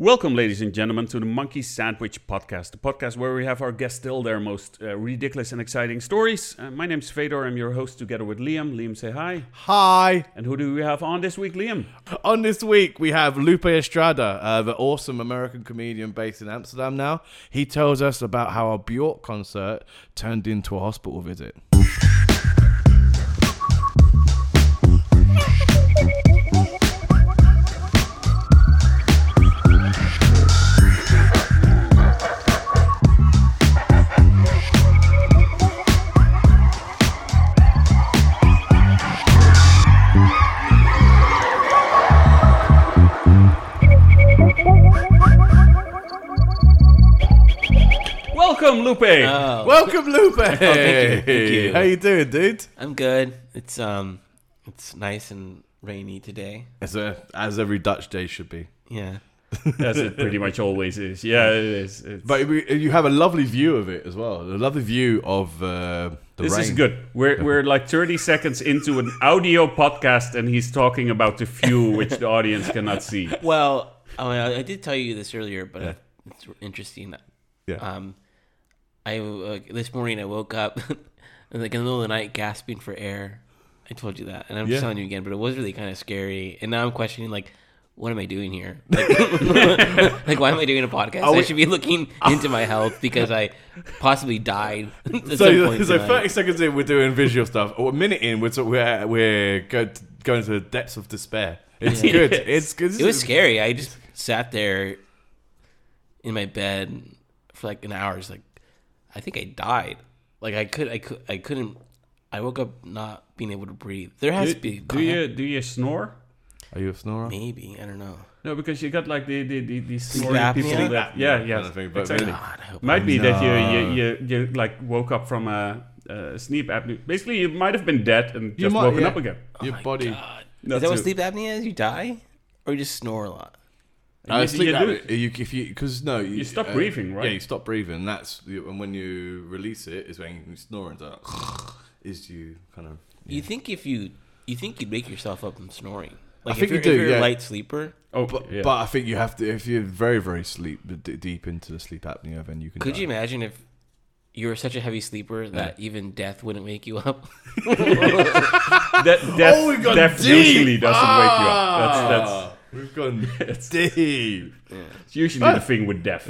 Welcome, ladies and gentlemen, to the Monkey Sandwich Podcast, the podcast where we have our guests tell their most uh, ridiculous and exciting stories. Uh, my name's Fedor, I'm your host together with Liam. Liam, say hi. Hi. And who do we have on this week, Liam? On this week, we have Lupe Estrada, uh, the awesome American comedian based in Amsterdam now. He tells us about how a Bjork concert turned into a hospital visit. Lupe. Oh, Welcome, Lupe. thank you, thank you. How you doing, dude? I'm good. It's um, it's nice and rainy today. As, a, as every Dutch day should be. Yeah. As it pretty much always is. Yeah, it is. It's- But you have a lovely view of it as well. A lovely view of uh, the this rain. is good. We're, we're like 30 seconds into an audio podcast, and he's talking about the view, which the audience cannot see. Well, I, mean, I, I did tell you this earlier, but Yeah. it's interesting. Yeah. Um, I uh, this morning I woke up like in the middle of the night gasping for air. I told you that, and I'm Yeah. just telling you again. But it was really kind of scary, and now I'm questioning like. What am I doing here? Like, like, why am I doing a podcast? Are I should be looking into my health because I possibly died. At some so, point so tonight. 30 seconds in, we're doing visual stuff. Or a minute in, we're, we're, we're going to the depths of despair. It's Yeah. good. It's good. It was scary. I just sat there in my bed for like an hour. It's like I think I died. Like I could, I could, I couldn't. I woke up not being able to breathe. There has Do, to be. do you do you snore? Are you a snorer? Maybe I don't know. No, because you got like the the the, the Sleep snoring apnea? people that yeah Kind yeah of thing, exactly. God, Might be that you, No. you you you like woke up from a, a sleep apnea. Basically, you might have been dead and You just might, woken yeah. up again. Oh Your my body. God. Not Is that what sleep apnea is? You die, or you just snore a lot? Uh, You- sleep you do apnea, you, if you because no, you, You stop uh, breathing, right? Yeah, you stop breathing. That's and when you release it is when you snore and like, is you kind of. You think if you, you think you'd wake yourself up from snoring? Like think if you're, you do, if you're yeah. a light sleeper, Oh, But, yeah. but I think you have to if you're very very sleep d- deep into the sleep apnea, then you can. could die. you imagine if you were such a heavy sleeper that even death wouldn't wake you up? that death, Oh, death usually doesn't wake you up. That's that's Ah, we've gone deep. it's usually the thing with death.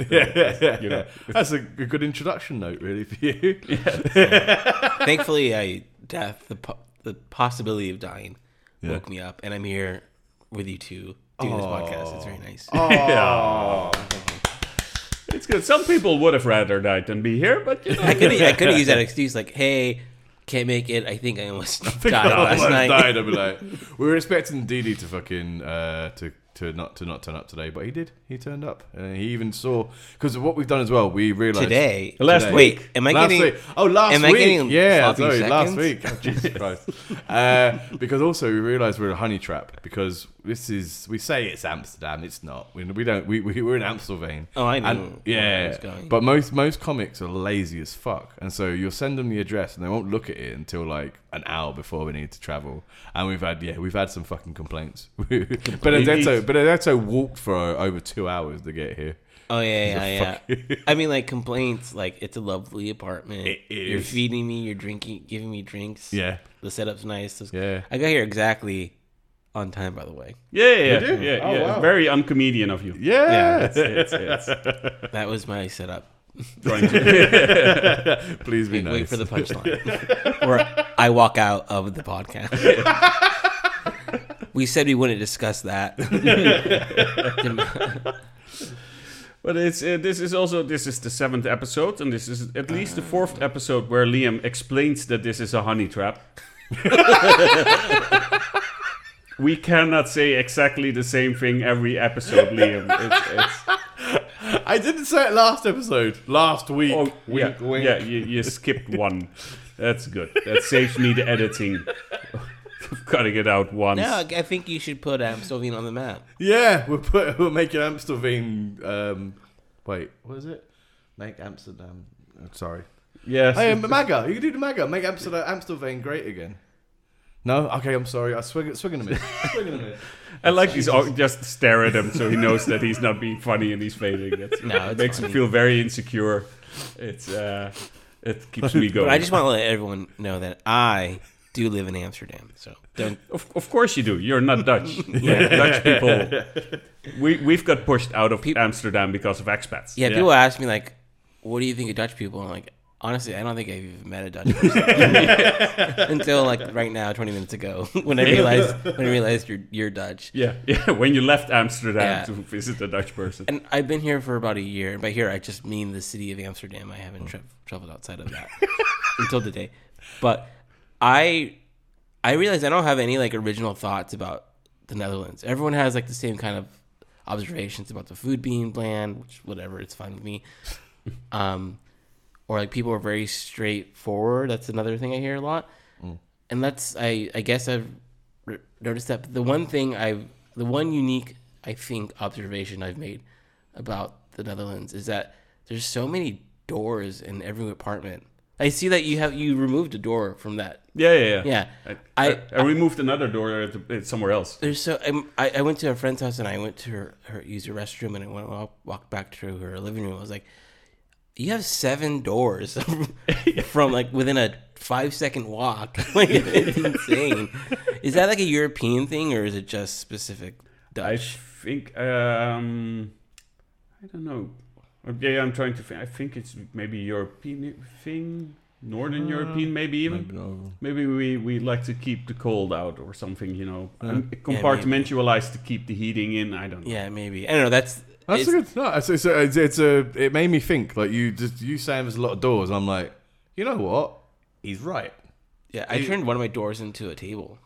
You know. That's a, a good introduction note, really, for you. Thankfully, I death the po- the possibility of dying Yeah. woke me up, and I'm here with you two doing this podcast. It's very nice. Yeah. It's good. Some people would have rather died than be here, but you know. I could I could have used that excuse like, "Hey, can't make it. I think I almost died I last almost night." died. I'd be like, we were expecting Didi to fucking uh, to to not to not turn up today, but he did. He turned up, and he even saw because of what we've done as well. We realized Today, Last Today. wait, am I last getting? week. Oh, last am I week. getting yeah, sloppy sorry, last week. Oh, Jesus Christ. Uh, because also we realised we're a honey trap because this is we say it's Amsterdam. It's not. We, we don't. We, we we're in Amstelveen. Oh, I knew And- yeah, was but most most comics are lazy as fuck, and so you'll send them the address, and they won't look at it until like an hour before we need to travel. And we've had yeah, we've had some fucking complaints. Benedetto Benedetto walked for uh, over two hours to get here. Oh yeah, He's yeah, yeah. I mean, like complaints. Like it's a lovely apartment. It You're feeding me. You're drinking, giving me drinks. Yeah, The setup's nice. This- yeah. I got here exactly on time, by the way. yeah, yeah, yeah, do? yeah. Oh, yeah. wow. Very uncomedian of you. Yeah, It's, it's, it's That was my setup. please be Wait, nice. wait for the punchline. or I walk out of the podcast. We said we wouldn't discuss that. but it's uh, this is also this is the seventh episode, and this is at least the fourth episode where Liam explains that this is a honey trap. we cannot say exactly the same thing every episode, Liam. It's, it's, I didn't say it last episode. Last week. oh, wink, yeah, wink. yeah. You, you skipped one. That's good. That saves me the editing. Cutting it out once. no, I think you should put Amstelveen on the map. Yeah, we'll put we'll make it Amstelveen. Um, wait, what is it? Make Amsterdam. uh, Sorry. Yes. Hey, um, MAGA. You can do the MAGA. Make Amsterdam Amstelveen great again. No. Okay, I'm sorry. I swing it. Swing in a minute. swing in a minute. I like he's all- Just stare at him so he knows that he's not being funny and he's failing. That's, No, it it's makes him feel very insecure. It's uh, it keeps me going. But I just want to let everyone know that I do live in Amsterdam. So don't. Of, of course you do. You're not Dutch. Yeah, Dutch people. We we've got pushed out of Amsterdam because of expats. Yeah, people ask me like, "What do you think of Dutch people?" I'm like, honestly, I don't think I've even met a Dutch person until like right now, 20 minutes ago, when I realized when I realized you're you're Dutch. Yeah, yeah. When you left Amsterdam Yeah. to visit a Dutch person. And I've been here for about a year. And by here, I just mean the city of Amsterdam. I haven't mm. tra- traveled outside of that until today. But I, I realize I don't have any like original thoughts about the Netherlands. Everyone has like the same kind of observations about the food being bland, which whatever, it's fine with me. Um, or like people are very straightforward. That's another thing I hear a lot, and that's I I guess I've noticed that. But the one thing I've the one unique I think observation I've made about the Netherlands is that there's so many doors in every apartment. I see that you have you removed a door from that. Yeah, yeah, yeah. Yeah, I, I- I, I removed another door somewhere else. There's so I I went to a friend's house and I went to her, her use her restroom and I went walk, walked back to her living room. I was like, you have seven doors from like within a five second walk. like it's insane. Is that like a European thing or is it just specific I think um, I don't know. Okay, I'm trying to think. I think it's maybe European thing, Northern uh, European, maybe even. Maybe not. Maybe we, we like to keep the cold out or something, you know. Uh, yeah. And compartmentalize to keep the heating in. I don't know. yeah, maybe. I don't know. That's That's it's- good. No, it's, it's, a, it's, it's a. It made me think. Like you, just you saying there's a lot of doors. I'm like, you know what? He's right. Yeah, I turned one of my doors into a table.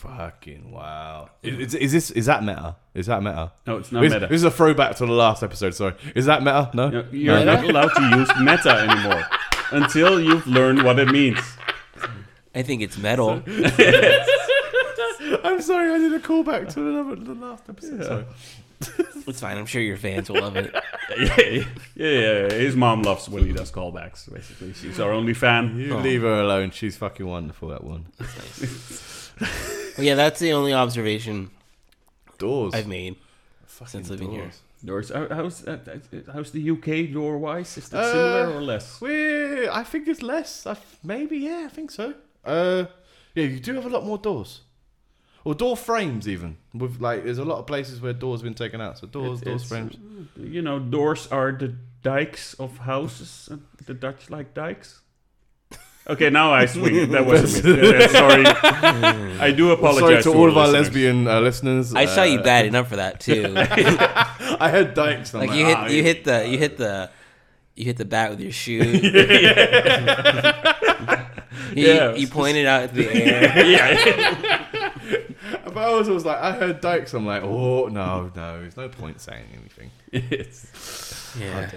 Fucking wow. Is, is this is that meta? Is that meta? No, it's not This, meta. this is a throwback to the last episode. Sorry. Is that meta? No. No, You're not allowed to use meta anymore until you've learned what it means. I think it's metal. I'm sorry. I did a callback to another the last episode. Sorry. it's fine. I'm sure your fans will love it. yeah, yeah, yeah. His mom loves when he does callbacks. Basically, she's our only fan. You Oh. leave her alone. She's fucking wonderful. That one. Well, yeah, that's the only observation Doors. I've made Fucking since living here. doors. Doors. How's uh, how's the UK door wise? Is that Uh, similar or less? We, I think it's less. I f- maybe yeah, I think so. Uh, yeah, you do have a lot more doors, or door frames even. With like, there's a lot of places where doors have been taken out. So doors, It- doors, frames. You know, doors are the dikes of houses. uh, The Dutch like dikes. Okay, now I swing. That was a miss. Yeah, sorry. I do apologize Sorry to all of our listeners. lesbian uh, listeners. I saw you uh, bad enough for that too. I had dykes. and like you hit ah, you hit the you hit the you hit the bat with your shoe. you, Yeah, you pointed out at the air. yeah, But I was always like, I heard dykes. I'm like, oh no, no, there's no point saying anything. it's, Yeah.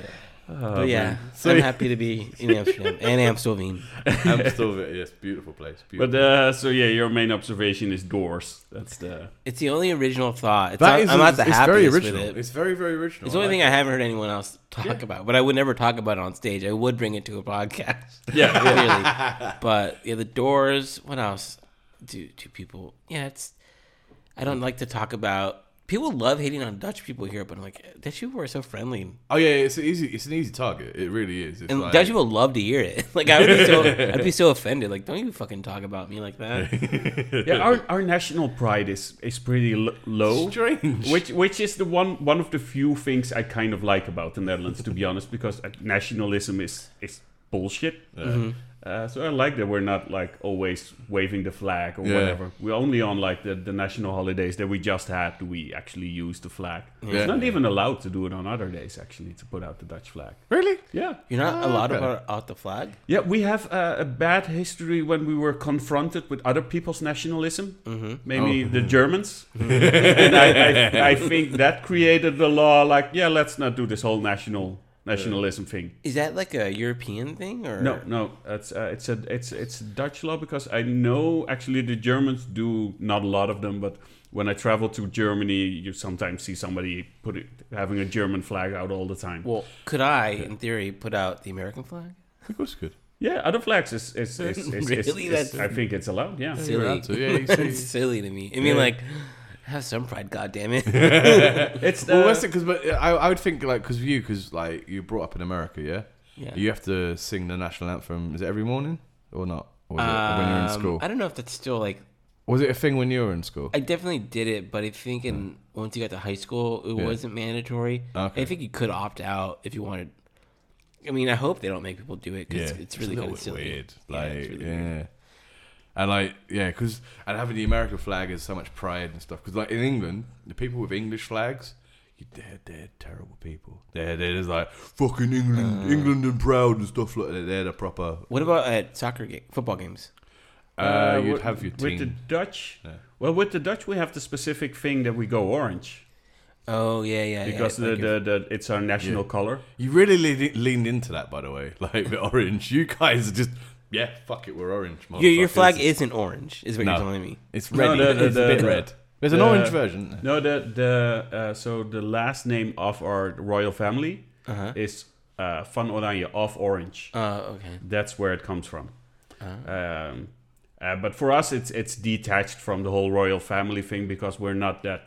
Oh, But yeah. So- I'm happy to be in Amsterdam and Amstelveen. Amstelveen, yes, beautiful place. Beautiful. But uh, so yeah, your main observation is doors. That's the It's the only original thought. It's That not, is- I'm not the it's happiest very with original. it. It's very, very original. It's the only I thing like I haven't heard anyone else talk about, but I would never talk about it on stage. I would bring it to a podcast, yeah. clearly. but yeah, the doors. What else? Do do people? Yeah, it's. I don't like to talk about. People love hating on Dutch people here, but I'm like, Dutch people are so friendly, Oh yeah, it's an easy. It's an easy target. It really is. It's and like, Dutch people love to hear it. Like I would be so, I'd be so offended. Like, don't you fucking talk about me like that? yeah, our, our national pride is is pretty l- low. strange. Which which is the one one of the few things I kind of like about the Netherlands, to be honest, because uh, nationalism is is bullshit. Mm-hmm. Uh, so I like that we're not like always waving the flag or Yeah. whatever. We're only on like the, the national holidays that we just had. Do we actually use the flag? Yeah. It's not even allowed to do it on other days. Actually, to put out the Dutch flag. Really? Yeah. You're not Ah, allowed to put out the flag. Yeah, we have uh, a bad history when we were confronted with other people's nationalism. Mm-hmm. Maybe Oh. the Germans. and I, I, I think that created the law like, yeah, let's not do this whole national nationalism thing. Is that like a European thing or No, no, it's uh, it's a it's it's a Dutch law because I know actually the Germans do not a lot of them, but when I travel to Germany, you sometimes see somebody put it, having a German flag out all the time. Well, could I, in theory, put out the American flag? Of course, good. Yeah, other flags is is, is, is, is- Really? is- That's- I think it's allowed. Yeah. Silly. To, yeah, it's silly to me. I mean, Yeah. like, have some pride, goddammit. It's the Well, that's it. Because I, I would think like because you because like you brought up in America, yeah. yeah. You have to sing the national anthem. Is it every morning or not? Or was it when you're in Um, school? I don't know if that's still like. Was it a thing when you were in school? I definitely did it, but I think in once you got to high school, it Yeah. wasn't mandatory. Okay. I think you could opt out if you wanted. I mean, I hope they don't make people do it because it's really kind of silly. weird. Yeah, Like, it's really yeah. weird. And like, yeah, because and having the American flag is so much pride and stuff. Because like in England, the people with English flags, you, they're they're terrible people. They're they're just like fucking England, Uh. England and proud and stuff like that. They're the proper. What about at soccer game, football games? Uh, you'd wi- have your with the. Dutch. Yeah. Well, with the Dutch, we have the specific thing that we go orange Oh yeah, yeah. because yeah. the, Like the, the it's our national Yeah. color. You really leaned, leaned into that, by the way. Like the orange. You guys are just yeah, fuck it, we're orange. if- your, your flag isn't orange, is what No. you're telling me. It's No, red. the- the- it's a bit the- red. There's an the- orange version. No, the the uh, so the last name of our royal family Uh huh. is uh, Van Oranje of Orange. Oh, okay. That's where it comes from. Uh, Um, uh, but for us, it's it's detached from the whole royal family thing because we're not that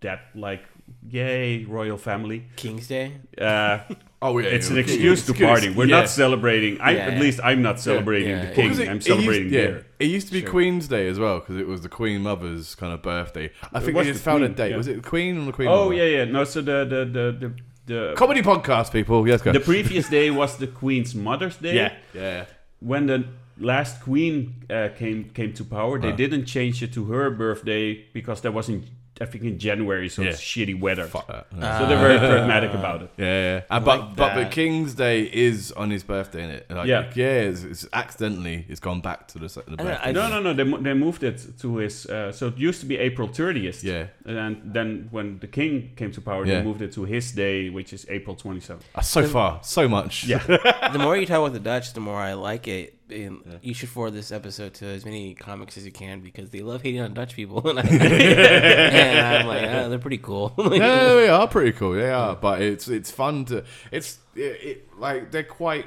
that like yay royal family. King's Day. Uh, Oh yeah, it's yeah, an okay. excuse to Excuse, party. We're yeah. not celebrating. I Yeah, at least I'm not celebrating yeah, the king. Because it- I'm it celebrating used, yeah, beer. It used to be Sure. Queen's Day as well because it was the Queen Mother's kind of birthday. I think was they the just found a date. yeah. Was it the Queen or the Queen? Mother? Oh Mother? yeah, yeah. No, so the the the the, the Comedy podcast, people. Yes, go. the previous day was the Queen's Mother's Day. yeah, yeah. When the last Queen uh, came came to power, they Uh. didn't change it to her birthday because that was in I think in January, so it's shitty weather. Fuck that. So they're very pragmatic about it. Yeah, yeah. And, Like but but the. King's Day is on his birthday, is it? Like, Yeah. yeah. It's, it's accidentally it's gone back to the, the I birthday. I- No, no, no. They, mo- they moved it to his. Uh, so it used to be April 30th. Yeah. And then when the king came to power, Yeah. they moved it to his day, which is April 27th. Uh, so far, so much. Yeah. the more you talk about the Dutch, the more I like it. And You should forward this episode to as many comics as you can because they love hating on Dutch people, and, I, I'm like, oh, they're pretty cool. yeah, they are pretty cool. They are, but it's it's fun to it's it, it like they're quite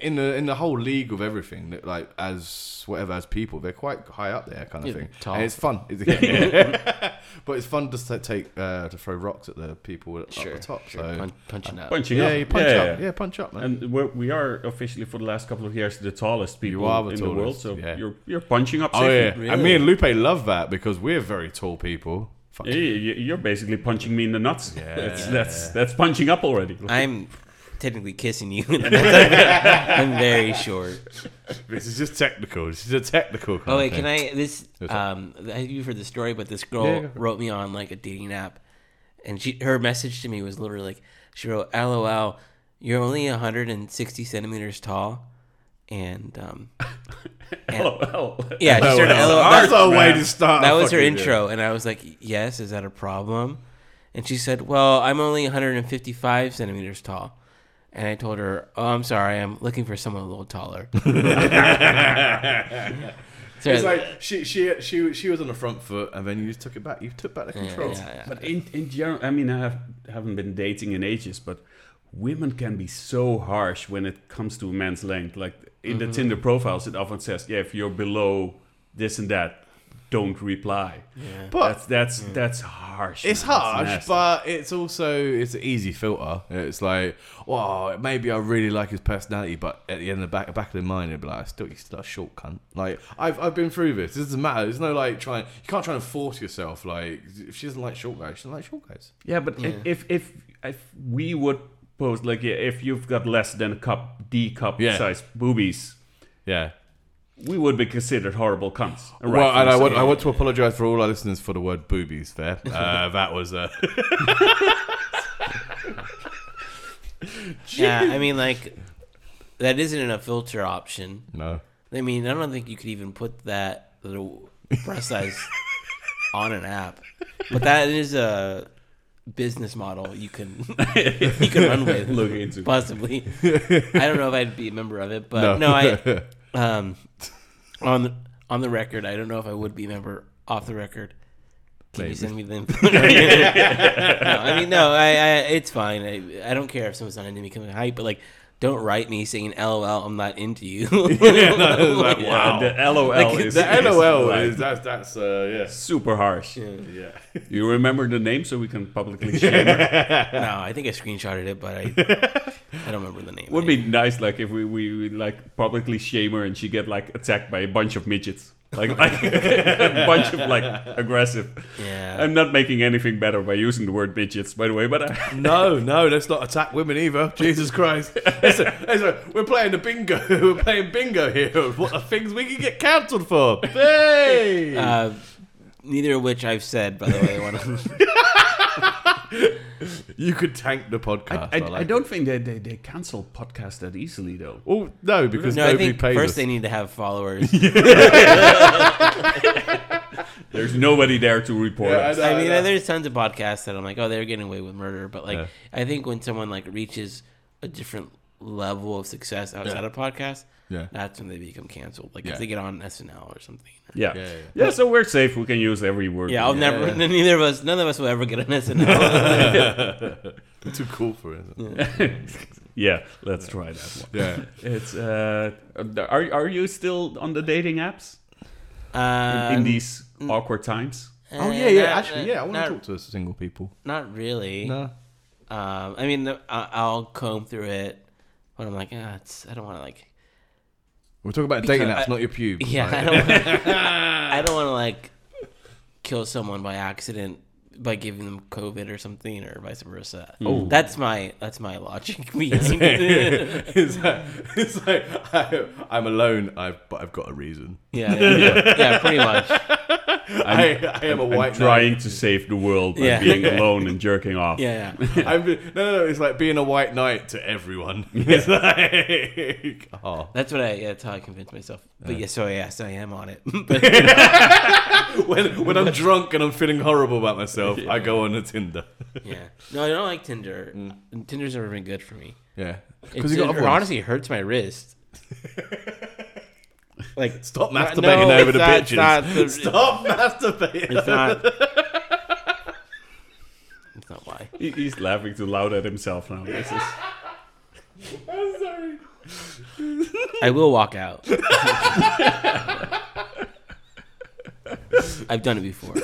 in the in the whole league of everything. Like as whatever as people, they're quite high up there, kind of Yeah, thing. tall. And it's fun, It's- but it's fun just to take uh, to throw rocks at the people at sure, the top. sure. So Pun- punching up. Punching yeah, up. you punch yeah, up. yeah. Yeah, punch up, man. And we're, we are officially for the last couple of years the tallest people are the in the world. So yeah. you're you're punching up. oh safely. yeah, Really? and me and Lupe love that because we're very tall people. Fuck. Yeah, you- You're basically punching me in the nuts. Yeah. That's, that's that's punching up already. I'm technically kissing you. I'm very short. This is just technical. This is a technical. Oh wait, can I? This um, have you heard the story? But this girl Yeah, go for it. wrote me on like a dating app, and she her message to me was literally like, she wrote, "LOL, you're only 160 centimeters tall," and um, and- LOL. yeah, she started LOL. That's a way to start. that was her intro, and I was like, "Yes, is that a problem?" And she said, "Well, I'm only 155 centimeters tall." And I told her, "Oh, I'm sorry. I'm looking for someone a little taller." So- It's like she she she she was on the front foot, and then you just took it back. You took back the Yeah, control. yeah, yeah. But in, in general, I mean, I have, haven't been dating in ages, but women can be so harsh when it comes to a man's length. Like in Mm-hmm. the Tinder profiles, it often says, "Yeah, if you're below this and that, don't reply." Yeah. But that's that's that's harsh. it's man. harsh, nasty. but it's also it's an easy filter. It's like, well, maybe I really like his personality, but at the end of the back back of the mind, it'd be like, still, he's still a short cunt. Like I've I've been through this. It doesn't matter. There's no like trying. You can't try and force yourself. Like if she doesn't like short guys, she doesn't like short guys. yeah, but Yeah. if if if we would post like if you've got less than a cup D cup Yeah. size boobies, Yeah. We would be considered horrible cunts. well, and I want I want to apologise for all our listeners for the word boobies. There, uh, that was uh, Yeah, I mean, like that isn't a filter option. no. I mean, I don't think you could even put that little breast size on an app, but that is a business model you can you can run with. Look into. possibly. I don't know if I'd be a member of it, but no, I um on the on the record, I don't know if I would be a member. Off the record, can Maybe. you send me the info? no, I mean, no, I, I it's fine. I, I don't care if someone's not into me coming hype, but like don't write me saying "LOL, I'm not into you." yeah, no, it's like, wow. the LOL Like, is the LOL like is that's that's uh yeah super harsh. yeah. You remember the name so we can publicly shame her? no, I think I screenshotted it, but I I don't remember the name. Would be nice, like if we, we, we like publicly shame her and she get like attacked by a bunch of midgets, like like a bunch of like aggressive. Yeah. I'm not making anything better by using the word midgets, by the way, but I, No, no, let's not attack women either. Jesus Christ. Listen, listen, we're playing the bingo. We're playing bingo here. What are things we can get cancelled for? Hey! Uh, neither of which I've said, by the way. One of them. you could tank the podcast. I, I, I, like don't think they, they, they cancel podcasts that easily though. Well, no, because No, I nobody think pays first us. they need to have followers. There's nobody there to report Yeah, us. I I know, mean, know. there's tons of podcasts that I'm like, oh, they're getting away with murder. But like, Yeah. I think when someone like reaches a different level of success outside Yeah. of podcasts, Yeah. that's when they become canceled. Like Yeah. if they get on SNL or something. Yeah. Yeah, yeah, yeah. So we're safe. We can use every word. Yeah, I'll we- never. Neither of us. None of us will ever get on SNL. We're too cool for it. yeah, let's try that one. Yeah. It's uh, are are you still on the dating apps um, in these awkward times? Oh uh, yeah, yeah. not- Actually, yeah. I want to talk to single people. Not really. No. Um, I mean, I'll comb through it, but I'm like, ah, it's. I don't want to like. We're talking about dating apps, I- not your pubes. Yeah, Like- I don't. I don't want to like kill someone by accident by giving them COVID or something, or vice versa. Hmm. Oh. that's my that's my logic behind it. it's like, it's like I, I'm alone, I've, but I've got a reason. yeah, yeah, yeah, yeah, pretty much. I, I am a I'm white trying knight. to save the world by Yeah. being alone and jerking off. Yeah, yeah. I'm, no, no, no. It's like being a white knight to everyone. It's like, oh. That's what I. Yeah, that's how I convinced myself. But yeah, so yes, I am on it. but When, when I'm drunk and I'm feeling horrible about myself, I go on a Tinder. yeah, no, I don't like Tinder. Mm. Tinder's never been good for me. Yeah. It, Because you got it other ones. honestly hurts my wrist. like Stop No, masturbating over it's the not- it's not the- Stop masturbating. It's not. It's not why. He- He's laughing too loud at himself now. This is I'm sorry. I will walk out. I've done it before.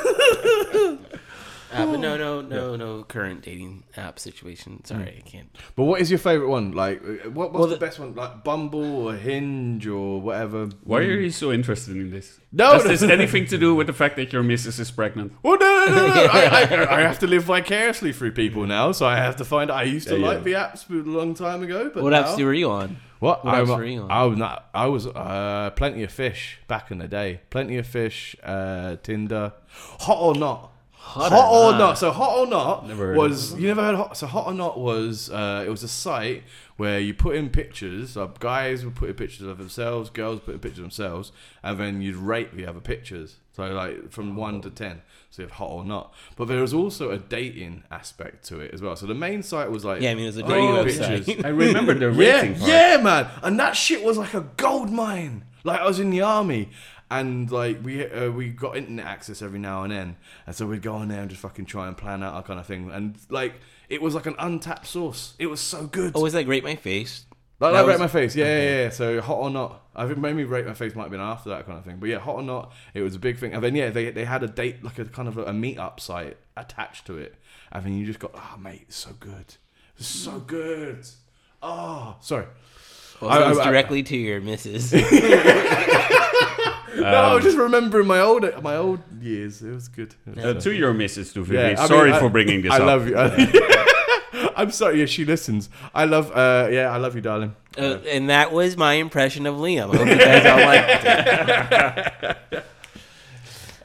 Uh, but no, no, no, no current dating app situation. Sorry, I can't. But what is your favorite one? Like, uh, what, what's Well, the, the- best one? Like Bumble or Hinge or whatever? why are you so interested in this? No, Does no. this anything to do with the fact that your missus is pregnant? Well, no, no, no, no. I, I, I have to live vicariously through people now, so I have to find. I used to Yeah, like yeah. the apps a long time ago, but What now, apps were you on? What? what I'm- apps were you on? I was not. I was uh, plenty of fish back in the day. Plenty of fish. Uh, Tinder. Hot or not. Hot, or or Not. not. So hot or not Never was you never heard hot. So hot or not was uh, it was a site where you put in pictures. So guys would put in pictures of themselves, girls put in pictures of themselves, and then you'd rate the other pictures. So like from one to ten. So you have hot or not. But there was also a dating aspect to it as well. So the main site was like Yeah, I mean, it was a dating pictures. website. I remember the Yeah, rating part. yeah, man, and that shit was like a gold mine. Like I was in the army, and like we uh, we got internet access every now and then, and so we'd go on there and just fucking try and plan out our kind of thing, and like it was like an untapped source. It was so good. Oh, was like rate my face? like, that like was- rate my face, yeah, yeah, yeah. So hot or not, I think maybe rate my face might have been after that kind of thing, but yeah, hot or not, it was a big thing. And then yeah, they they had a date like a kind of a, a meetup site attached to it, and then you just got oh mate, so good, so good. Oh, sorry. Well, I- it was I- I- directly to your missus. no, I was just remembering my old my old years. It was good. Uh, to your missus, to Vivi. Yeah, I mean, Sorry I- for bringing this I up. I love you. I'm sorry. Yeah, she listens. I love. Uh, yeah, I love you, darling. Uh, and that was my impression of Liam. I hope you guys all liked it.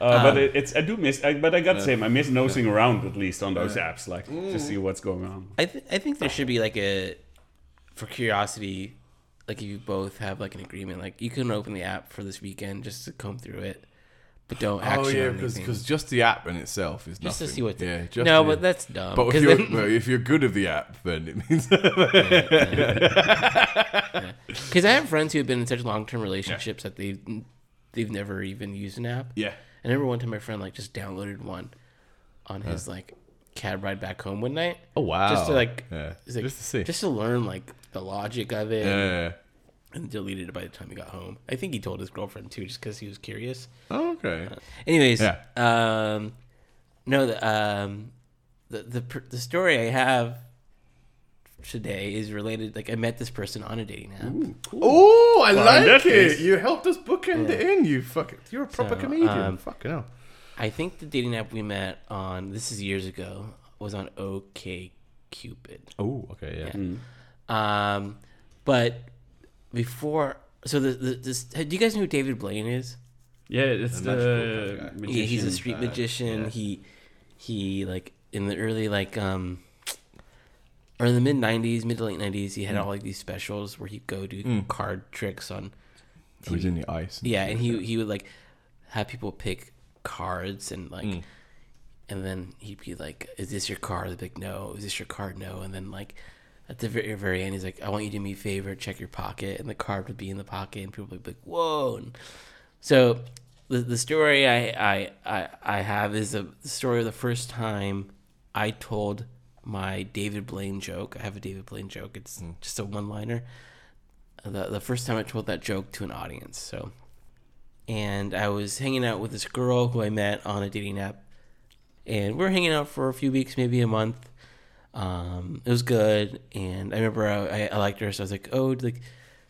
Uh, but it, it's I do miss, I, but I got to say, I miss nosing around at least on those apps, like to Mm. see what's going on. I, th- I think there should be like a, for curiosity, like if you both have like an agreement, like you can open the app for this weekend just to comb through it, but don't Oh yeah, because just the app in itself is just nothing. to see what. The, yeah, just no, the- but that's dumb. But if you're then- well, if you're good at the app, then it means Because I have friends who have been in such long term relationships that they've they've never even used an app. yeah. I remember one time my friend like just downloaded one on his uh-huh. like cab ride back home one night. Oh wow. Just to like, yeah. like just to see. just to learn like the logic of it, Yeah. and deleted it by the time he got home. I think he told his girlfriend too, just because he was curious. Oh, okay. Anyways, Yeah. um, no, the um, the the the story I have today is related. Like I met this person on a dating app. Oh, I Well, like that it. case- You helped us bookend it in. You fucking, you're a proper So, comedian. um, fucking hell. I think the dating app we met on this is years ago was on OK Cupid. Oh, okay, yeah. Um, but before, so the, the this, do you guys know who David Blaine is? Yeah, it's The the, magical guy. Yeah, he's a street uh, magician. yeah. He he like in the early like um or in the mid '90s, mid to late '90s, he had all like these specials where he'd go do Mm. card tricks on. He was in the ice. Yeah, and he he would like have people pick cards and like, Mm. and then he'd be like, "Is this your card?" They'd be like, "No." Is this your card? No. And then like. At the very, very end, he's like, "I want you to do me a favor, check your pocket," and the card would be in the pocket, and people would be like, "Whoa!" And so, the the story I I I, I have is a, the story of the first time I told my David Blaine joke. I have a David Blaine joke. It's just a one liner. The the first time I told that joke to an audience. So, and I was hanging out with this girl who I met on a dating app, and we are hanging out for a few weeks, maybe a month. Um, it was good, and I remember I, I liked her, so I was like, "Oh, like,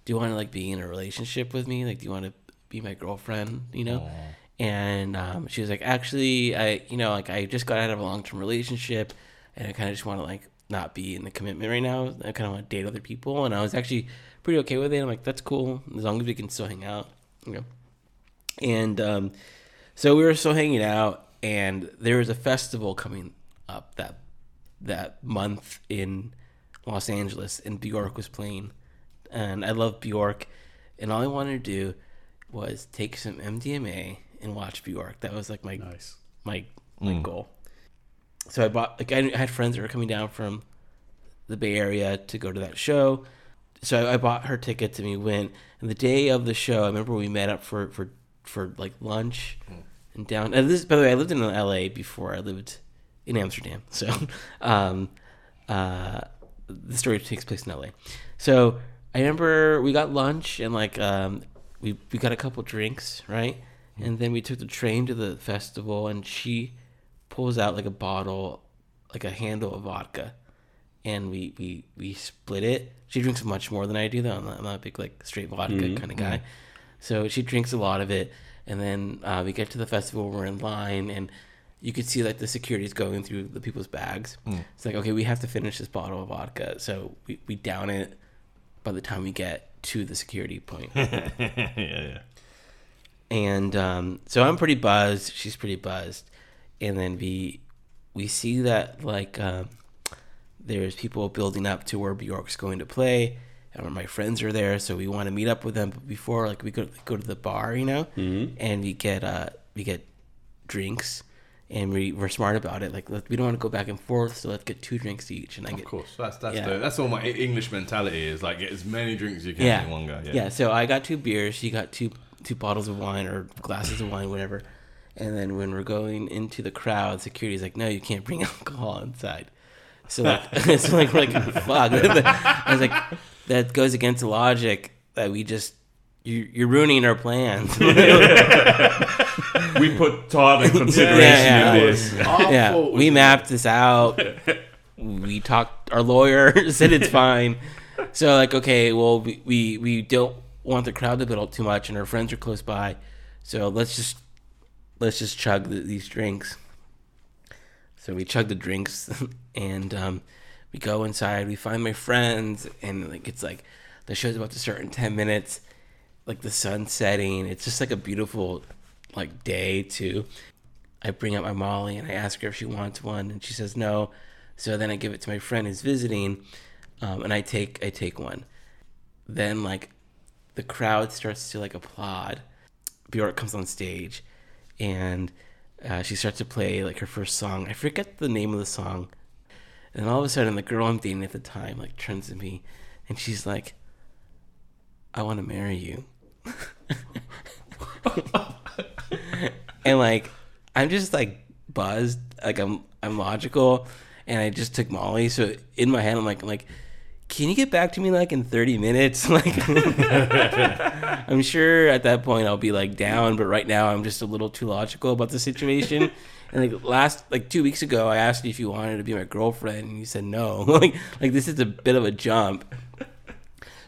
do you want to like be in a relationship with me? Like, do you want to be my girlfriend? You know?" And um, she was like, "Actually, I, you know, like I just got out of a long term relationship, and I kind of just want to like not be in the commitment right now. I kind of want to date other people." And I was actually pretty okay with it. I'm like, "That's cool, as long as we can still hang out." You know. And um, so we were still hanging out, and there was a festival coming up that that month in Los Angeles, and Bjork was playing, and I love Bjork, and all I wanted to do was take some MDMA and watch Bjork. That was like my Nice. my my goal. So I bought like I had friends that were coming down from the Bay Area to go to that show. So I, I bought her tickets and we went. And the day of the show, I remember we met up for for for like lunch and down. And this, by the way, I lived in L.A. before I lived in Amsterdam. So, um, uh, the story takes place in L.A. So I remember we got lunch and like um, we we got a couple drinks, right? And then we took the train to the festival, and she pulls out like a bottle, like a handle of vodka, and we we we split it. She drinks much more than I do, though. I'm not, I'm not a big like straight vodka kind of guy, so she drinks a lot of it. And then uh, we get to the festival, we're in line, and you could see like the security's going through the people's bags. It's like, okay, we have to finish this bottle of vodka, so we, we down it by the time we get to the security point. yeah, yeah. and um, so I'm pretty buzzed. She's pretty buzzed, and then we we see that like um, there's people building up to where Bjork's going to play, and my friends are there, so we want to meet up with them. But before, like we go go to the bar, you know, and we get uh we get drinks. And we, we're smart about it. Like, let, we don't want to go back and forth, so let's get two drinks each. And I Of get course, that's that's Yeah. the, that's all my English mentality is. Like, get as many drinks as you can yeah. in one go. Yeah. yeah. So I got two beers. She got two two bottles of wine or glasses of wine, whatever. And then when we're going into the crowd, security's like, "No, you can't bring alcohol inside." So like, so like, we're like, fuck. I was like, that goes against the logic that we just you, you're ruining our plans. We put thought and consideration Yeah, yeah. in this. yeah, we mapped this out. We talked. Our lawyer said it's fine. So like, okay, well, we, we we don't want the crowd to build up too much, and our friends are close by. So let's just let's just chug the, these drinks. So we chug the drinks, and um, we go inside. We find my friends, and like it's like the show's about to start in ten minutes. Like the sun setting. It's just like a beautiful like day too. I bring out my Molly and I ask her if she wants one, and she says no. So then I give it to my friend who's visiting, um, and I take I take one. Then like the crowd starts to like applaud. Bjork comes on stage, and uh, she starts to play like her first song. I forget the name of the song, and all of a sudden the girl I'm dating at the time like turns to me, and she's like, "I want to marry you." and like I'm just like buzzed, like I'm I'm logical, and I just took Molly. So in my head, I'm like I'm like, can you get back to me like in 30 minutes? Like, I'm sure at that point I'll be like down, but right now I'm just a little too logical about the situation. And like last, like two weeks ago, I asked you if you wanted to be my girlfriend, and you said no. like, like this is a bit of a jump.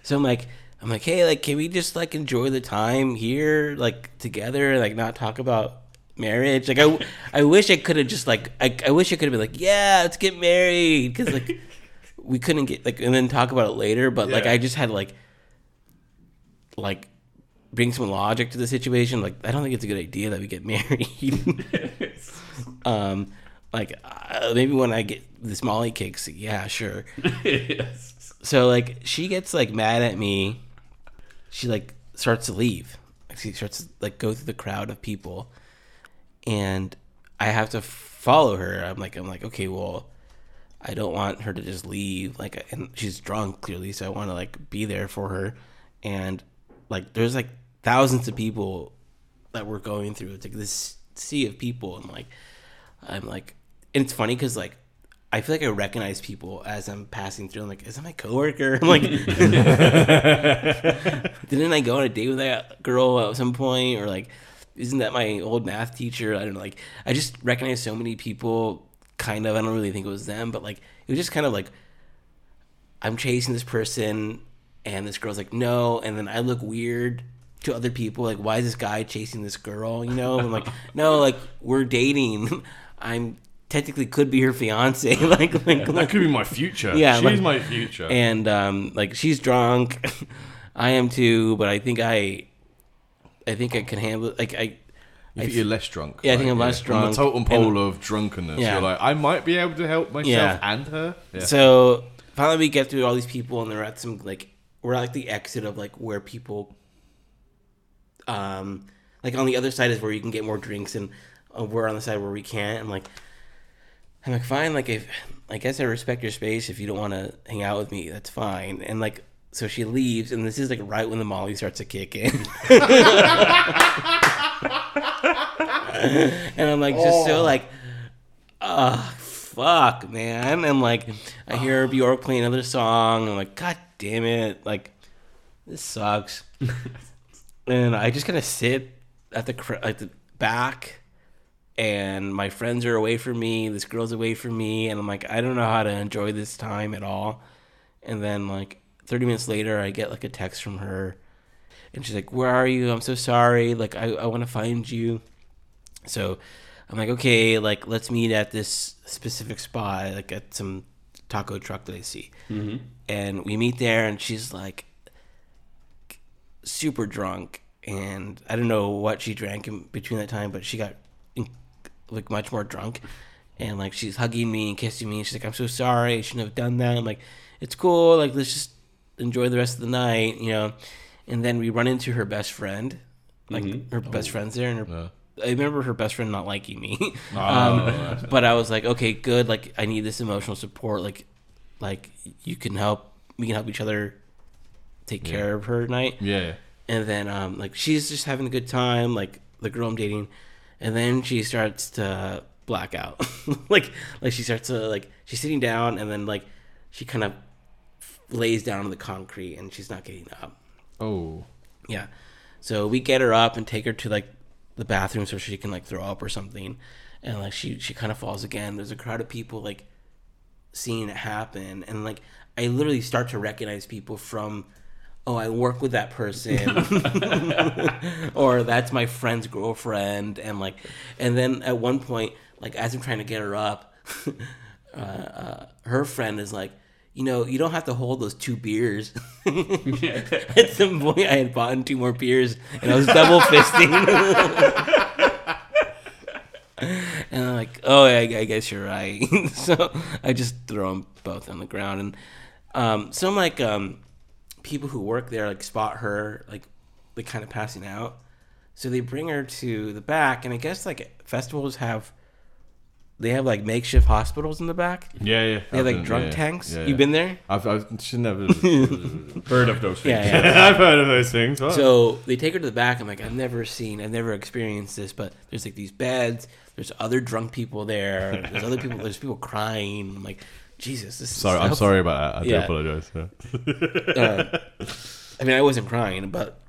So I'm like, I'm like, hey, like, can we just like enjoy the time here, like together, like not talk about marriage? Like, I, I wish I could have just like, I, I wish I could have been like, yeah, let's get married, because like we couldn't get like, and then talk about it later. But like, I just had like, like bring some logic to the situation. Like, I don't think it's a good idea that we get married. um, like uh, maybe when I get this Molly kicks, yeah, sure. yes. So like she gets like mad at me. She like starts to leave. Like, She starts to like go through the crowd of people, and I have to follow her. I'm like I'm like okay, well, I don't want her to just leave. Like and she's drunk clearly, so I want to like be there for her. And like there's like thousands of people that we're going through. It's like this sea of people, and like I'm like, and it's funny because like I feel like I recognize people as I'm passing through. I'm like, is that my coworker? I'm like, didn't I go on a date with that girl at some point? Or like, isn't that my old math teacher? I don't know. Like, I just recognize so many people. Kind of. I don't really think it was them, but like, it was just kind of like I'm chasing this person, and this girl's like, no, and then I look weird to other people. Like, why is this guy chasing this girl? You know, I'm like, no, like we're dating. I'm technically could be her fiance. like, like, That could be my future. Yeah, she's like- my future. and um, like she's drunk. I am too, but I think I, I think I can handle. it. Like I, You think you're less drunk. Yeah, I think I'm less On drunk. the totem pole of drunkenness, Yeah. you're like, I might be able to help myself Yeah. and her. Yeah. So finally, we get through all these people, and they're at some like we're at like the exit of like where people, um, like on the other side is where you can get more drinks, and uh, we're on the side where we can't. I'm like, I'm like, fine. Like if I guess I respect your space. If you don't want to hang out with me, that's fine. And like. So she leaves, and this is like right when the Molly starts to kick in. and I'm like just so like, ah, fuck, man. And like, I hear Bjork playing another song. I'm like, god damn it, like, this sucks. and I just kind of sit at the at the back, and my friends are away from me. This girl's away from me, and I'm like, I don't know how to enjoy this time at all. And then like 30 minutes later, I get like a text from her. And she's like, "Where are you? I'm so sorry. Like, I, I want to find you." So I'm like, okay, like let's meet at this specific spot, like at some taco truck that I see. Mm-hmm. And we meet there, and she's like super drunk, and I don't know what she drank in between that time, but she got like much more drunk, and like she's hugging me and kissing me. And she's like, "I'm so sorry. I shouldn't have done that." I'm like, "It's cool. Like let's just enjoy the rest of the night," you know. And then we run into her best friend, like her best friend's there, and her I remember her best friend not liking me. um, but I was like, okay, good. Like, I need this emotional support. Like, like you can help. We can help each other take care of her night. yeah. And then, um, like, she's just having a good time. Like the girl I'm dating, and then she starts to black out. like, like she starts to like she's sitting down, and then like she kind of lays down on the concrete, and she's not getting up. Oh. Yeah. So we get her up and take her to like the bathroom so she can like throw up or something. And like she she kind of falls again. There's a crowd of people like seeing it happen and like I literally start to recognize people from oh, I work with that person or that's my friend's girlfriend and like and then at one point like as I'm trying to get her up uh, uh, her friend is like you know, you don't have to hold those two beers. At some point, I had bought two more beers, and I was double fisting. and I'm like, "Oh, yeah, I guess you're right." so I just throw them both on the ground, and um, some like um, people who work there like spot her like like kind of passing out, so they bring her to the back, and I guess like festivals have. They have like makeshift hospitals in the back. Yeah, yeah. They have like been- drunk yeah, tanks. yeah, You've been there? I've, I've should never. Heard of those things. Yeah, yeah. I've heard of those things. So they take her to the back. I'm like, I've never seen, I've never experienced this, but there's like these beds. There's other drunk people there. There's other people. There's people crying. I'm like, Jesus, this Sorry, is I'm sorry about that. I do apologize. Yeah. Uh, I mean, I wasn't crying, but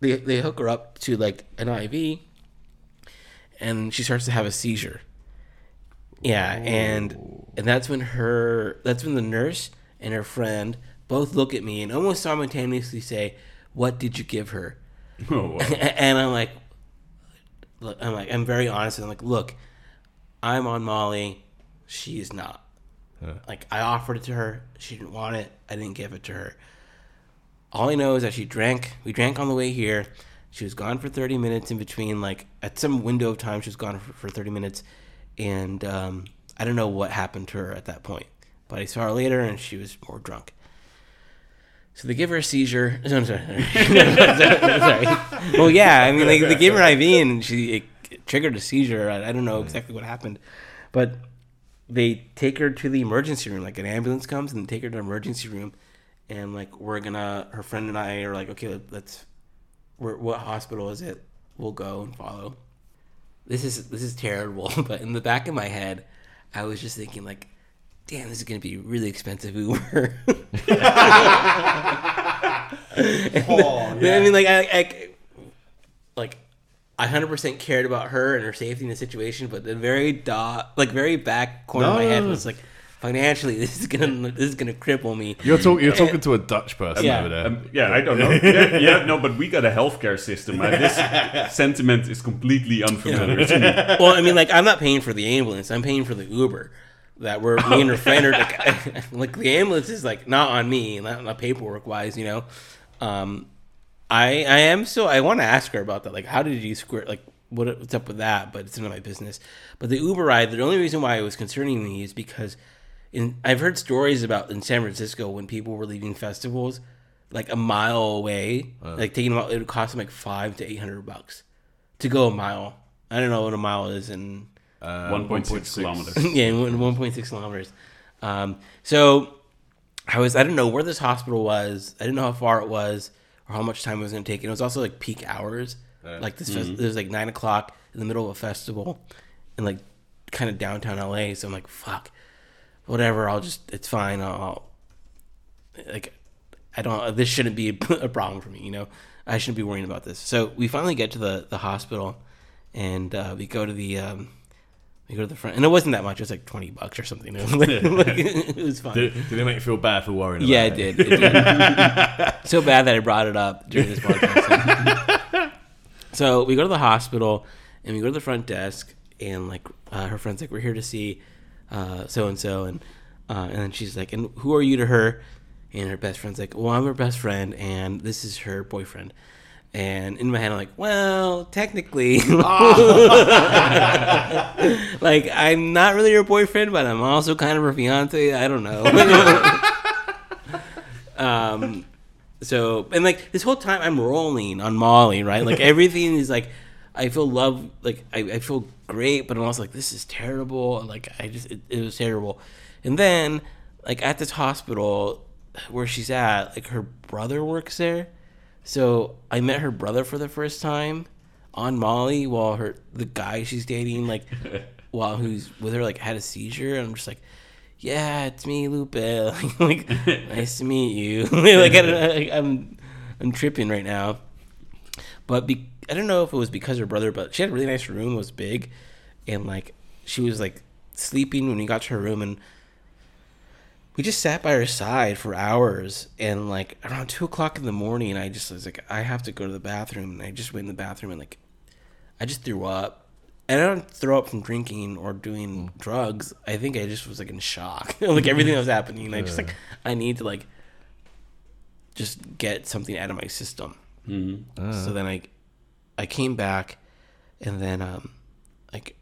they they hook her up to like an IV, and she starts to have a seizure. Yeah, and and that's when her that's when the nurse and her friend both look at me and almost simultaneously say, "What did you give her?" Oh, wow. and I'm like, look, I'm like, I'm very honest. And I'm like, look, I'm on Molly. She's not. Like, I offered it to her. She didn't want it. I didn't give it to her. All I know is that she drank. We drank on the way here. She was gone for 30 minutes in between. Like, at some window of time, she was gone for, for 30 minutes. And um, I don't know what happened to her at that point. But I saw her later and she was more drunk. So they give her a seizure. No, I'm sorry. sorry. Well, yeah, I mean, they, they gave her an IV and she it triggered a seizure. I, I don't know exactly what happened, but they take her to the emergency room. Like an ambulance comes and they take her to the emergency room, and like we're gonna. Her friend and I are like, okay, let, let's. Where, what hospital is it? We'll go and follow. This is this is terrible, but in the back of my head, I was just thinking like, damn, this is gonna be really expensive Uber. oh, yeah. I mean, like, I, I like, I hundred percent cared about her and her safety in the situation, but the very dot, like, very back corner of my head was like, financially, this is gonna, this is gonna cripple me. You're, talk, you're talking to a Dutch person Yeah. over there. Um, yeah, I don't know. Yeah, yeah, no, but we got a healthcare system, and this sentiment is completely unfamiliar to me. well, I mean, like, I'm not paying for the ambulance. I'm paying for the Uber. That we're me and her friend are like, like the ambulance is like not on me, not, not paperwork wise, you know. Um, I I am so I want to ask her about that. Like, how did you square? Like, what what's up with that? But it's none of my business. But the Uber ride, the only reason why it was concerning me is because in I've heard stories about in San Francisco when people were leaving festivals like a mile away, like taking them out, it would cost them like five to eight hundred bucks to go a mile. I don't know what a mile is in Uh, 1.6 kilometers. yeah, in one point six kilometers. Um, so I was I didn't know where this hospital was. I didn't know how far it was or how much time it was going to take. And it was also like peak hours. Like this, fest- it was like nine o'clock in the middle of a festival, in like kind of downtown LA. So I'm like, fuck, whatever. I'll just it's fine. I'll, I'll like I don't. This shouldn't be a problem for me. You know, I shouldn't be worrying about this. So we finally get to the the hospital, and uh, we go to the. Um, we go to the front, and it wasn't that much. It was like twenty bucks or something. it was fine. did, did it make you feel bad for worrying about Yeah, it? it did. It did. so bad that I brought it up during this podcast. so we go to the hospital and we go to the front desk and like uh, her friend's like, "We're here to see so and so," and uh, and then she's like, "And who are you to her?" And her best friend's like, "Well, I'm her best friend, and this is her boyfriend." And in my head, I'm like, well, technically, like I'm not really your boyfriend, but I'm also kind of her fiance. I don't know. um, so and like this whole time, I'm rolling on Molly, right? Like everything is like, I feel love, like I, I feel great, but I'm also like, this is terrible. Like I just, it, it was terrible. And then, like at this hospital where she's at, like her brother works there. So I met her brother for the first time on Molly while her the guy she's dating like while who's with her like had a seizure. And I'm just like, yeah, it's me, Lupe. like, like, nice to meet you. like I don't, I, I'm I'm tripping right now. But be, I don't know if it was because her brother, but she had a really nice room. It was big, and like she was like sleeping when we got to her room, and we just sat by her side for hours. And like around two o'clock in the morning, I just was like, I have to go to the bathroom, and I just went in the bathroom and like I just threw up. And I don't throw up from drinking or doing drugs. I think I just was like in shock, like everything that was happening. I just like I need to like just get something out of my system. So then I, I came back, and then um, like,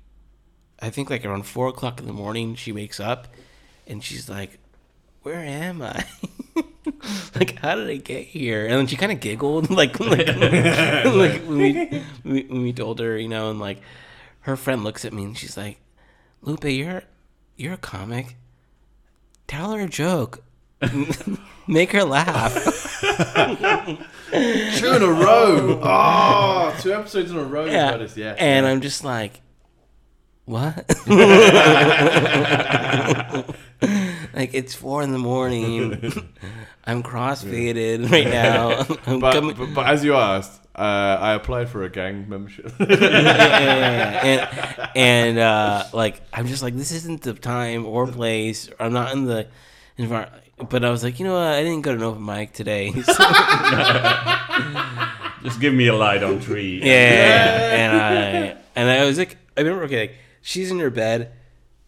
I think like around four o'clock in the morning, she wakes up, and she's like, "Where am I? like, how did I get here?" And then she kind of giggled, like, like, like when we, when we told her, you know, and like, her friend looks at me and she's like, "Lupe, you're you're a comic. Tell her a joke." Make her laugh. Two in a row. Oh, two episodes in a row. yeah. yeah. And I'm just like, what? Like it's four in the morning. I'm crossfaded right now. But, but, but as you asked, uh, I applied for a gang membership. yeah, yeah, yeah, and and uh, like I'm just like this isn't the time or place. I'm not in the environment. But I was like, you know what? I didn't go to an open mic today. Just give me a light on tree. Yeah, and I and I was like, I remember, okay, like, she's in her bed,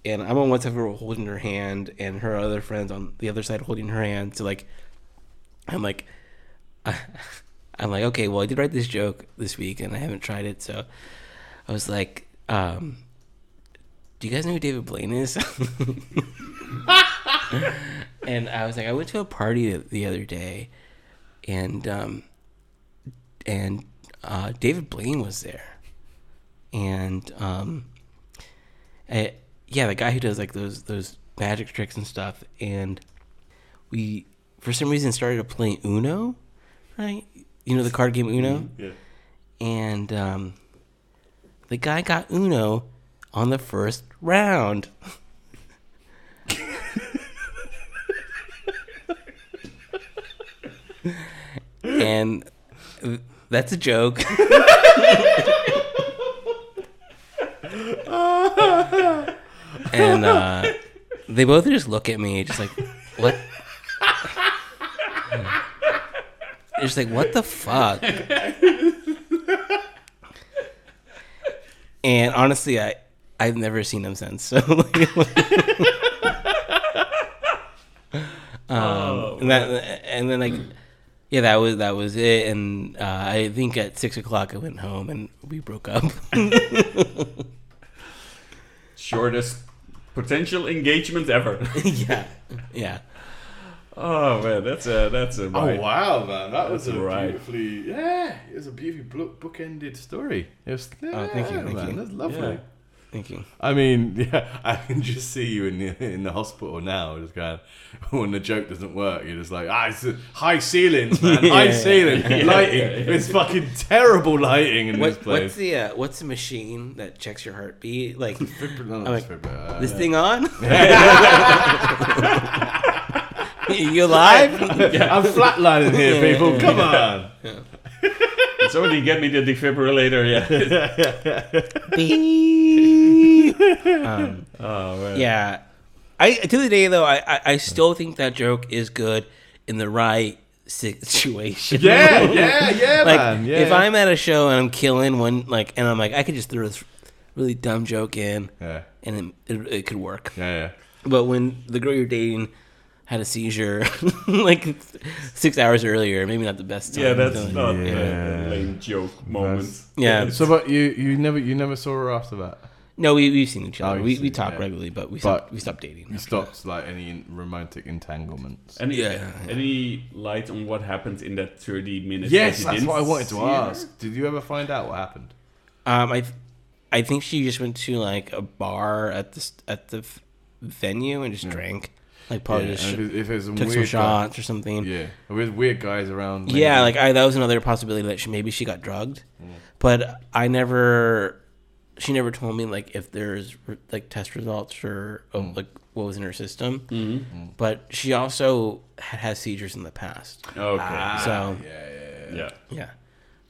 and I'm on one side of her holding her hand, and her other friends on the other side holding her hand. So like, I'm like, I'm like, okay, well, I did write this joke this week, and I haven't tried it, so I was like, um, do you guys know who David Blaine is? and I was like, I went to a party the- the other day, and um, and uh, David Blaine was there, and um, eh, yeah, the guy who does like those those magic tricks and stuff, and we for some reason started to play Uno, right? You know the card game Uno, Yeah. and um, the guy got Uno on the first round. and that's a joke. and uh, they both just look at me, just like, what? They're just like, what the fuck? And honestly, I I've never seen them since. So, um, and that and then like, yeah, that was that was it. And uh, I think at six o'clock I went home and we broke up. Shortest potential engagement ever. yeah, yeah. oh man, that's a that's a oh, right. Oh wow, man, that was That's a right. beautifully yeah, it was a beautifully book book-ended story. It was Oh, thank you, thank man, you. That's lovely. Yeah. Thank you. I mean, yeah, I can just see you in the in the hospital now, just going when the joke doesn't work. You're just like, ah, it's high ceilings, man, high Yeah. ceiling, Yeah. lighting. It's fucking terrible lighting in this place. what's the uh, what's the machine that checks your heartbeat? Like Fibri- no, I'm like, uh, this thing on? you alive? I'm flatlining here, Yeah, people. yeah, Come on. Somebody get me the defibrillator. Yeah. Beep. um, oh man. yeah, I to the day though, I, I I still think that joke is good in the right situation. Yeah, yeah, yeah, like man. Yeah. if I'm at a show and I'm killing one, like, and I'm like, I could just throw this really dumb joke in, yeah, and it, it, it could work. yeah, yeah. But when the girl you're dating had a seizure like six hours earlier, maybe not the best time. Yeah, that's to- not Yeah. a lame joke moment. Yeah. So, but you you never you never saw her after that. No, we we've seen each other. you've we seen- we talk yeah. regularly, but we But stopped, we stopped dating. You after stopped like any romantic entanglements. Any Yeah, yeah. any light on what happened in that 30 minutes? Yes, that you that's didn't what I wanted to see her? ask. Did you ever find out what happened? Um, I I think she just went to like a bar at the st- at the f- venue and just drank. Like probably Yeah, just if, it- if there's some took some weird shots or something. Yeah, with weird guys around. Yeah, like I that was another possibility that she maybe she got drugged, Mm. but I never. She never told me like if there's like test results or of, Mm. like what was in her system. Mm-hmm. But she also had had seizures in the past. Okay. Ah, So yeah, yeah, yeah. yeah.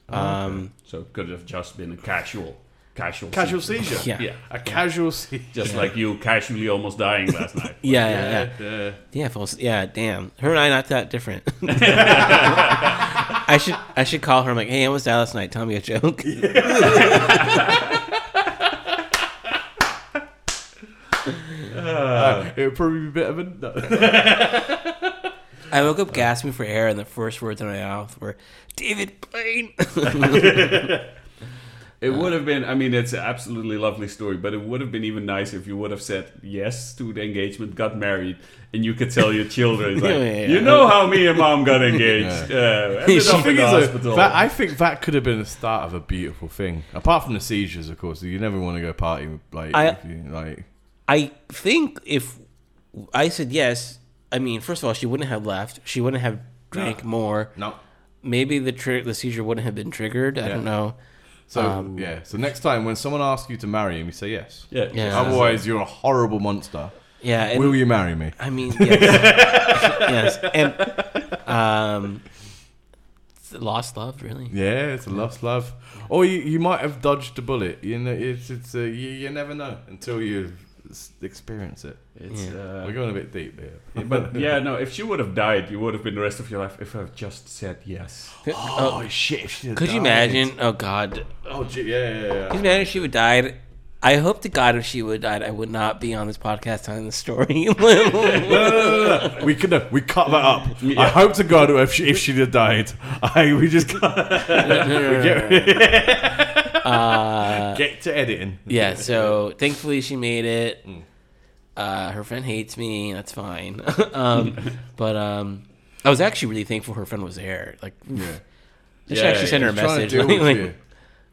yeah, um, So it could have just been a casual, casual, Casual seizure. seizure. yeah, Yeah. A casual seizure. Just like you casually almost dying last night. yeah, yeah, yeah. yeah. Yeah, full, yeah, damn. Her and I not that different. I should I should call her. I'm like, hey, I almost died last night. Tell me a joke. Uh, it would probably be better than. No. I woke up gasping for air, and the first words out of my mouth were, "David Blaine." It would have been, I mean, it's an absolutely lovely story, but it would have been even nicer if you would have said yes to the engagement, got married, and you could tell your children, like, Yeah, yeah, you know how me and mom got engaged. Uh, ended up in the is, though, hospital. that, I think that could have been the start of a beautiful thing. Apart from the seizures, of course, you never want to go party like I- if you, like. I think if I said yes, I mean, first of all, she wouldn't have left. She wouldn't have drank more. No. Maybe the tri- the seizure wouldn't have been triggered. I Yeah. don't know. So Um, yeah. So next time when someone asks you to marry him, you say yes. yeah. Yeah. Otherwise, you're a horrible monster. Yeah, and Will you marry me? I mean, yes, yes, and um, it's lost love, really. Yeah, it's a lost love. Or you, you might have dodged a bullet. You know, it's it's uh, you, you never know until you s- experience it. It's, Yeah. uh, We're going a bit deep here. but yeah, no. If she would have died, you would have been the rest of your life. If I've just said yes. Oh, shit! if she'd have could you imagine? Oh God, Oh, gee, yeah, yeah, yeah. could you imagine if she would have died? I hope to God if she would died, I would not be on this podcast telling the story. No, no, no, no, no. We could no, we cut that up. I hope to God if she if she'd have died, I we just we get, uh, get to editing. yeah. So thankfully she made it. Mm. Uh, her friend hates me. That's fine. um, but um, I was actually really thankful her friend was there. Like, Yeah. just actually send her a Trying to message. deal like- with like, you.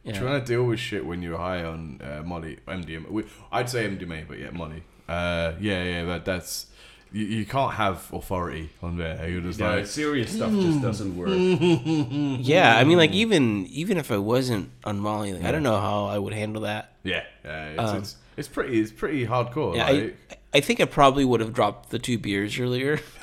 Yeah. Trying to deal with shit when you're high on uh, Molly, MDMA. We, I'd say MDMA, but yeah, Molly. Uh, yeah, yeah, but that's you, you can't have authority on there. You're just Yeah, like, serious stuff just doesn't work. Yeah, I mean, like even even if I wasn't on Molly, like, I don't know how I would handle that. yeah, yeah it's, Um, it's it's pretty it's pretty hardcore. Yeah, like, I, I think I probably would have dropped the two beers earlier.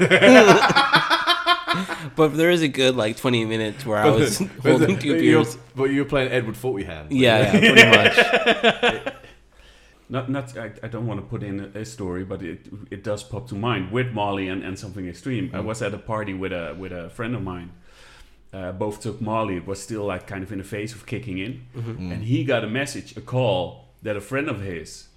but there is a good like twenty minutes where I was holding two but you're, beers. but you were playing Edward Forty Hand. Yeah, yeah, pretty much. Not, not. I, I don't want to put in a, a story, but it it does pop to mind with Molly and, and something extreme. I mm. was at a party with a with a friend of mine. Uh, both took Molly. It was still like kind of in the phase of kicking in, mm-hmm. mm. and he got a message, a call that a friend of his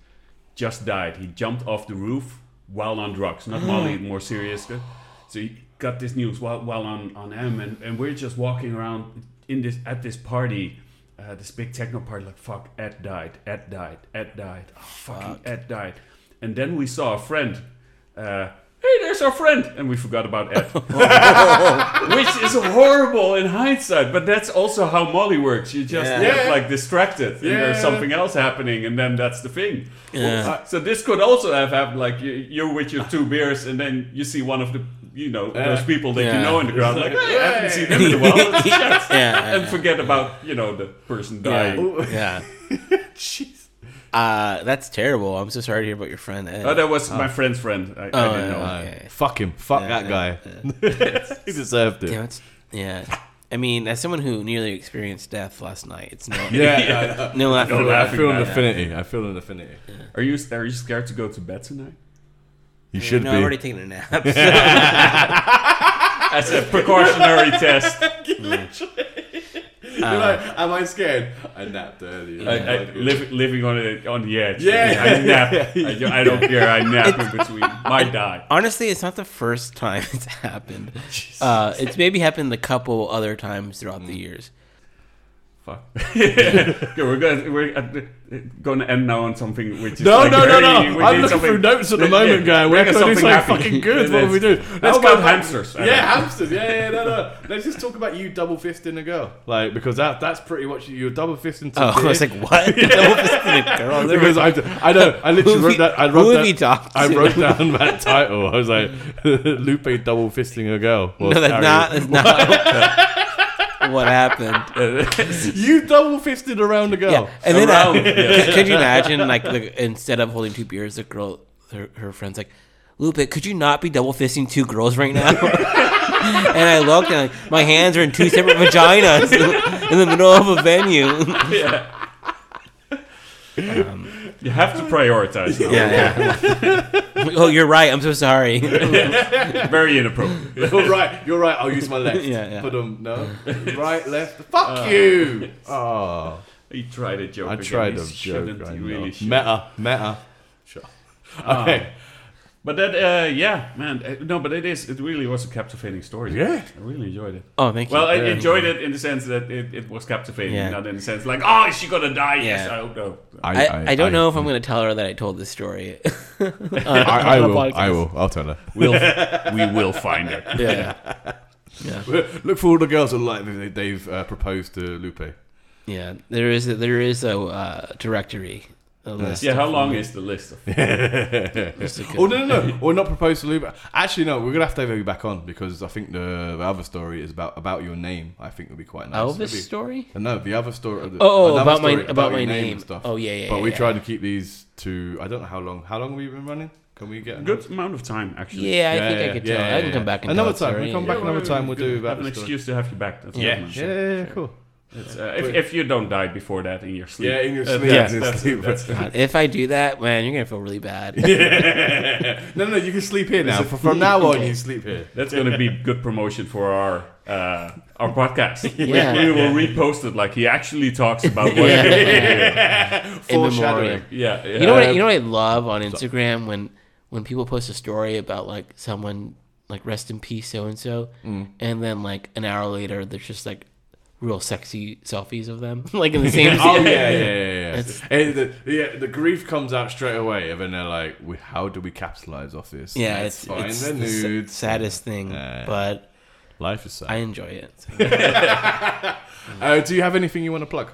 just died. He jumped off the roof while on drugs, not Molly, more serious. So he got this news while, while on on M, and, and we're just walking around in this at this party, uh, this big techno party. Like fuck, Ed died, Ed died, Ed died, oh, fucking Ed died. And then we saw a friend. Uh, hey, there's our friend, and we forgot about Ed, which is horrible in hindsight. But that's also how Molly works. You just Yeah. get like distracted, and there's something else happening, and then that's the thing. Yeah. So this could also have happened. Like you, you're with your two beers, and then you see one of the, you know, those people that Yeah. you know in the crowd. Like, hey, I haven't seen them in a while. Let's. Yeah, and forget about you know the person dying. yeah. Jeez. Uh, that's terrible. I'm so sorry to hear about your friend. Ed. Oh, that was my friend's friend. I, I Oh, didn't yeah. know. Uh, Okay. Fuck him. Fuck Yeah, that guy. yeah, he deserved it. Damn. Yeah. I mean, as someone who nearly experienced death last night, it's no Yeah, no laughing. No I, I feel an matter. affinity. I feel an affinity. Are you are you scared to go to bed tonight? You should no, be. I've already taken a nap. As a precautionary test. You're like, am I scared? I napped earlier. I, I, live, living on the on the edge. Yeah. I nap. I, I don't care. I nap in between. Might die. Honestly, it's not the first time it's happened. Uh, it's maybe happened a couple other times throughout Mm. the years. Fuck. okay, we're going we're uh, going to end now on something which is No, like no, no, very- no. we I'm looking through notes at the Yeah, moment, guy. We're bring going to do something happy. fucking good. What Let's- we do? Let's about go hamsters? I Yeah, hamsters. Yeah, yeah, no, no. Let's just talk about you double fisting a girl, like because that that's pretty much you- you're double fisting. Oh, some I was like, what? Double fisted a girl? because I, I know I literally Who wrote that. I you- wrote who that. you I wrote down that title. I was like, Lupe double fisting a girl. no, that's not. That's not what happened. You double fisted around the girl. Yeah, and then Around, uh, yeah. could, you imagine, like, the, instead of holding two beers, the girl, her, her friend's like, Lupe, could you not be double fisting two girls right now? and I looked, and like, my hands are in two separate vaginas in the middle of a venue. Um, you have to prioritize. now. yeah, yeah. oh, you're right. I'm so sorry. Very inappropriate. You're right. You're right. I'll use my left. Yeah, yeah. But um, no. Right, left. Fuck uh, you. Oh. He tried a joke. I again. tried He a shouldn't. joke. I He really should. Meta. Meta. Sure. Okay. Ah. But that, uh, yeah, man. uh, No, but it is. It really was a captivating story. Yeah. I really enjoyed it. Oh, thank you. Well, I Yeah. enjoyed it in the sense that it, it was captivating, Yeah. not in the sense like, oh, is she gonna die? Yes, I hope no. I, I, don't know if I'm going to tell her that I told this story. I, I will. podcast. I will. I'll tell her. We'll, we will find her. Yeah. Yeah. Look for all the girls that like they, they've uh, proposed to Lupe. Yeah. There is a, there is a uh, directory. A list Yeah, how long is the list of? list of Oh no, no, no! Or not proposed to Lupe. Actually, no. We're gonna have to have you back on because I think the, the other story is about about your name. I think would be quite nice. Elvis Maybe- story? Uh, No, the other story. the- Oh, oh, another about my story about my your name. and stuff. Oh yeah, yeah. but we yeah. tried to keep these to. I don't know how long. How long have we been running? Can we get a Good amount of time, actually. Yeah, I Yeah, think yeah, I could yeah, tell. yeah, I can yeah. come back and Another tell time. We story. come back another time, we'll do have an excuse to have you back. That's Yeah. good, Yeah, yeah, yeah, cool. It's, uh, if, if you don't die before that in your sleep. Yeah, in your uh, sleep. that's- in that's- sleep. that's- God, if I do that, man, you're gonna feel really bad. no, no, you can sleep here now. From, from now on, you can sleep here. That's going to be good promotion for our uh, our podcast. Yeah. we, we will repost it like he actually talks about what. Yeah. In Foreshadowing. memoriam. yeah, yeah. You know what? I, you know what I love on Instagram when when people post a story about like someone like rest in peace so and so, and then like an hour later, there's just like real sexy selfies of them, like in the same. Oh yeah, yeah, yeah, yeah. Eh, the, yeah, the grief comes out straight away, and then they're like, we, "How do we capitalize off this?" Yeah, Let's it's, find it's the nudes. saddest thing, Yeah. but Life is sad. I enjoy it. Uh, do you have anything you want to plug,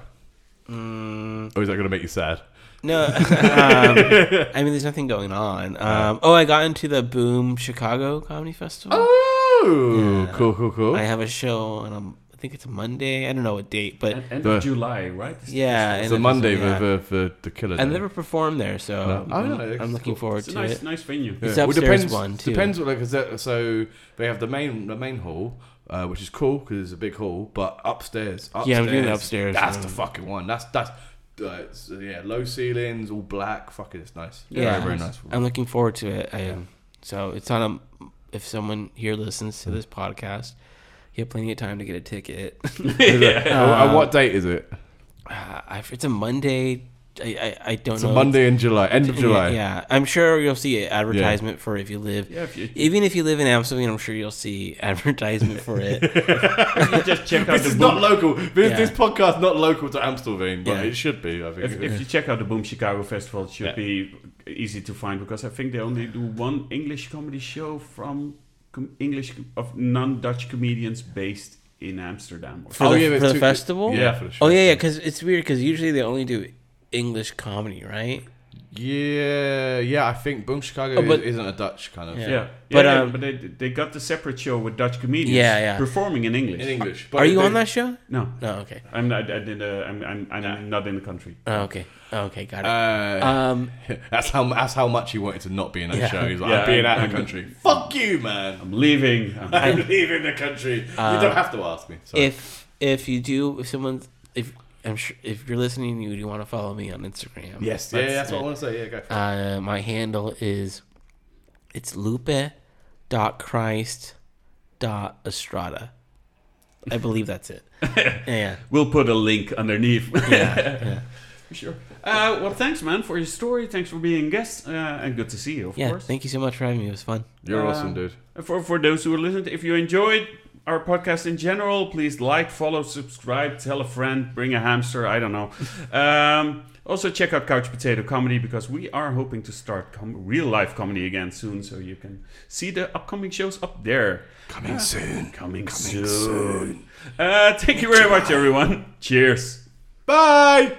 Mm, or is that going to make you sad? no, um, I mean, there's nothing going on. Um, oh, I got into the Boom Chicago Comedy Festival. Oh, Yeah. cool, cool, cool. I have a show on a, I think it's a Monday. I don't know what date, but End, end The- of July, right? yeah, it's a Monday yeah. for, for, for the killer. I never performed there, so No. I'm, Oh, no, I'm it's looking cool. forward It's a to nice, it. nice venue. It's Well, upstairs depends, one, too. Depends what like is that, so they have the main the main hall, uh, which is cool because it's a big hall, but upstairs, upstairs, Yeah, I'm doing upstairs, That's yeah. the fucking one. That's that's uh, it's, uh, yeah, low ceilings, all black. Fuck it, it's nice. Yeah, very, very nice. I'm looking forward to it. I am. So it's on a. If someone here listens to this podcast, you have plenty of time to get a ticket. Uh, and what date is it? Uh, it's a Monday. I I, I don't It's know. a Monday in July, end of Yeah, July. Yeah, I'm sure you'll see an advertisement for if you live. Yeah, if you, Even if you live in Amsterdam, I'm sure you'll see advertisement for it. just check out This the is boom, not local. This, Yeah. this podcast not local to Amstelveen, but Yeah. it should be. I think. if, if you check out the Boom Chicago Festival, it should Yeah. be easy to find because I think they only do one English comedy show from com- English of non-Dutch comedians based in Amsterdam. Or For Oh, the, yeah, for the two- festival? yeah, for the show. Oh, yeah, yeah, because it's weird because usually they only do English comedy, right? yeah, yeah, I think Boom Chicago Oh, but- is, isn't a Dutch kind of Yeah. Yeah, yeah, But, yeah, um, but they they got the separate show with Dutch comedians. Yeah, yeah. performing in English. in English. Are you they- on that show? No, No, okay. I'm not. I did. Uh, I'm. I'm. I'm Nah. not in the country. Oh, okay. Okay, got it. Uh, um, that's how that's how much he wanted to not be in that Yeah. show. He's like, Yeah, I'm being out of the country. Fuck you, man. I'm leaving. I'm, I'm leaving the country. Uh, you don't have to ask me. Sorry. if if you do, if someone's, if I'm sure, if you're listening, you do want to follow me on Instagram. yes, yeah, that's that's, what it. I want to say. Yeah, go. For it. Uh, my handle is, it's Lupe, dot Christ, dot Estrada. I believe that's it. yeah. we'll put a link underneath. Yeah. yeah. For sure. Uh, well, thanks, man, for your story. Thanks for being a guest, uh, and good to see you, of Yeah. course. Thank you so much for having me. It was fun. You're uh, awesome, dude. For for those who are listened, if you enjoyed our podcast in general, please like, follow, subscribe, tell a friend, bring a hamster. I don't know. um, also, check out Couch Potato Comedy because we are hoping to start com- real life comedy again soon, so you can see the upcoming shows up there. Coming soon. Coming, Coming soon. soon. Uh, thank you very much, everyone. Cheers. Bye.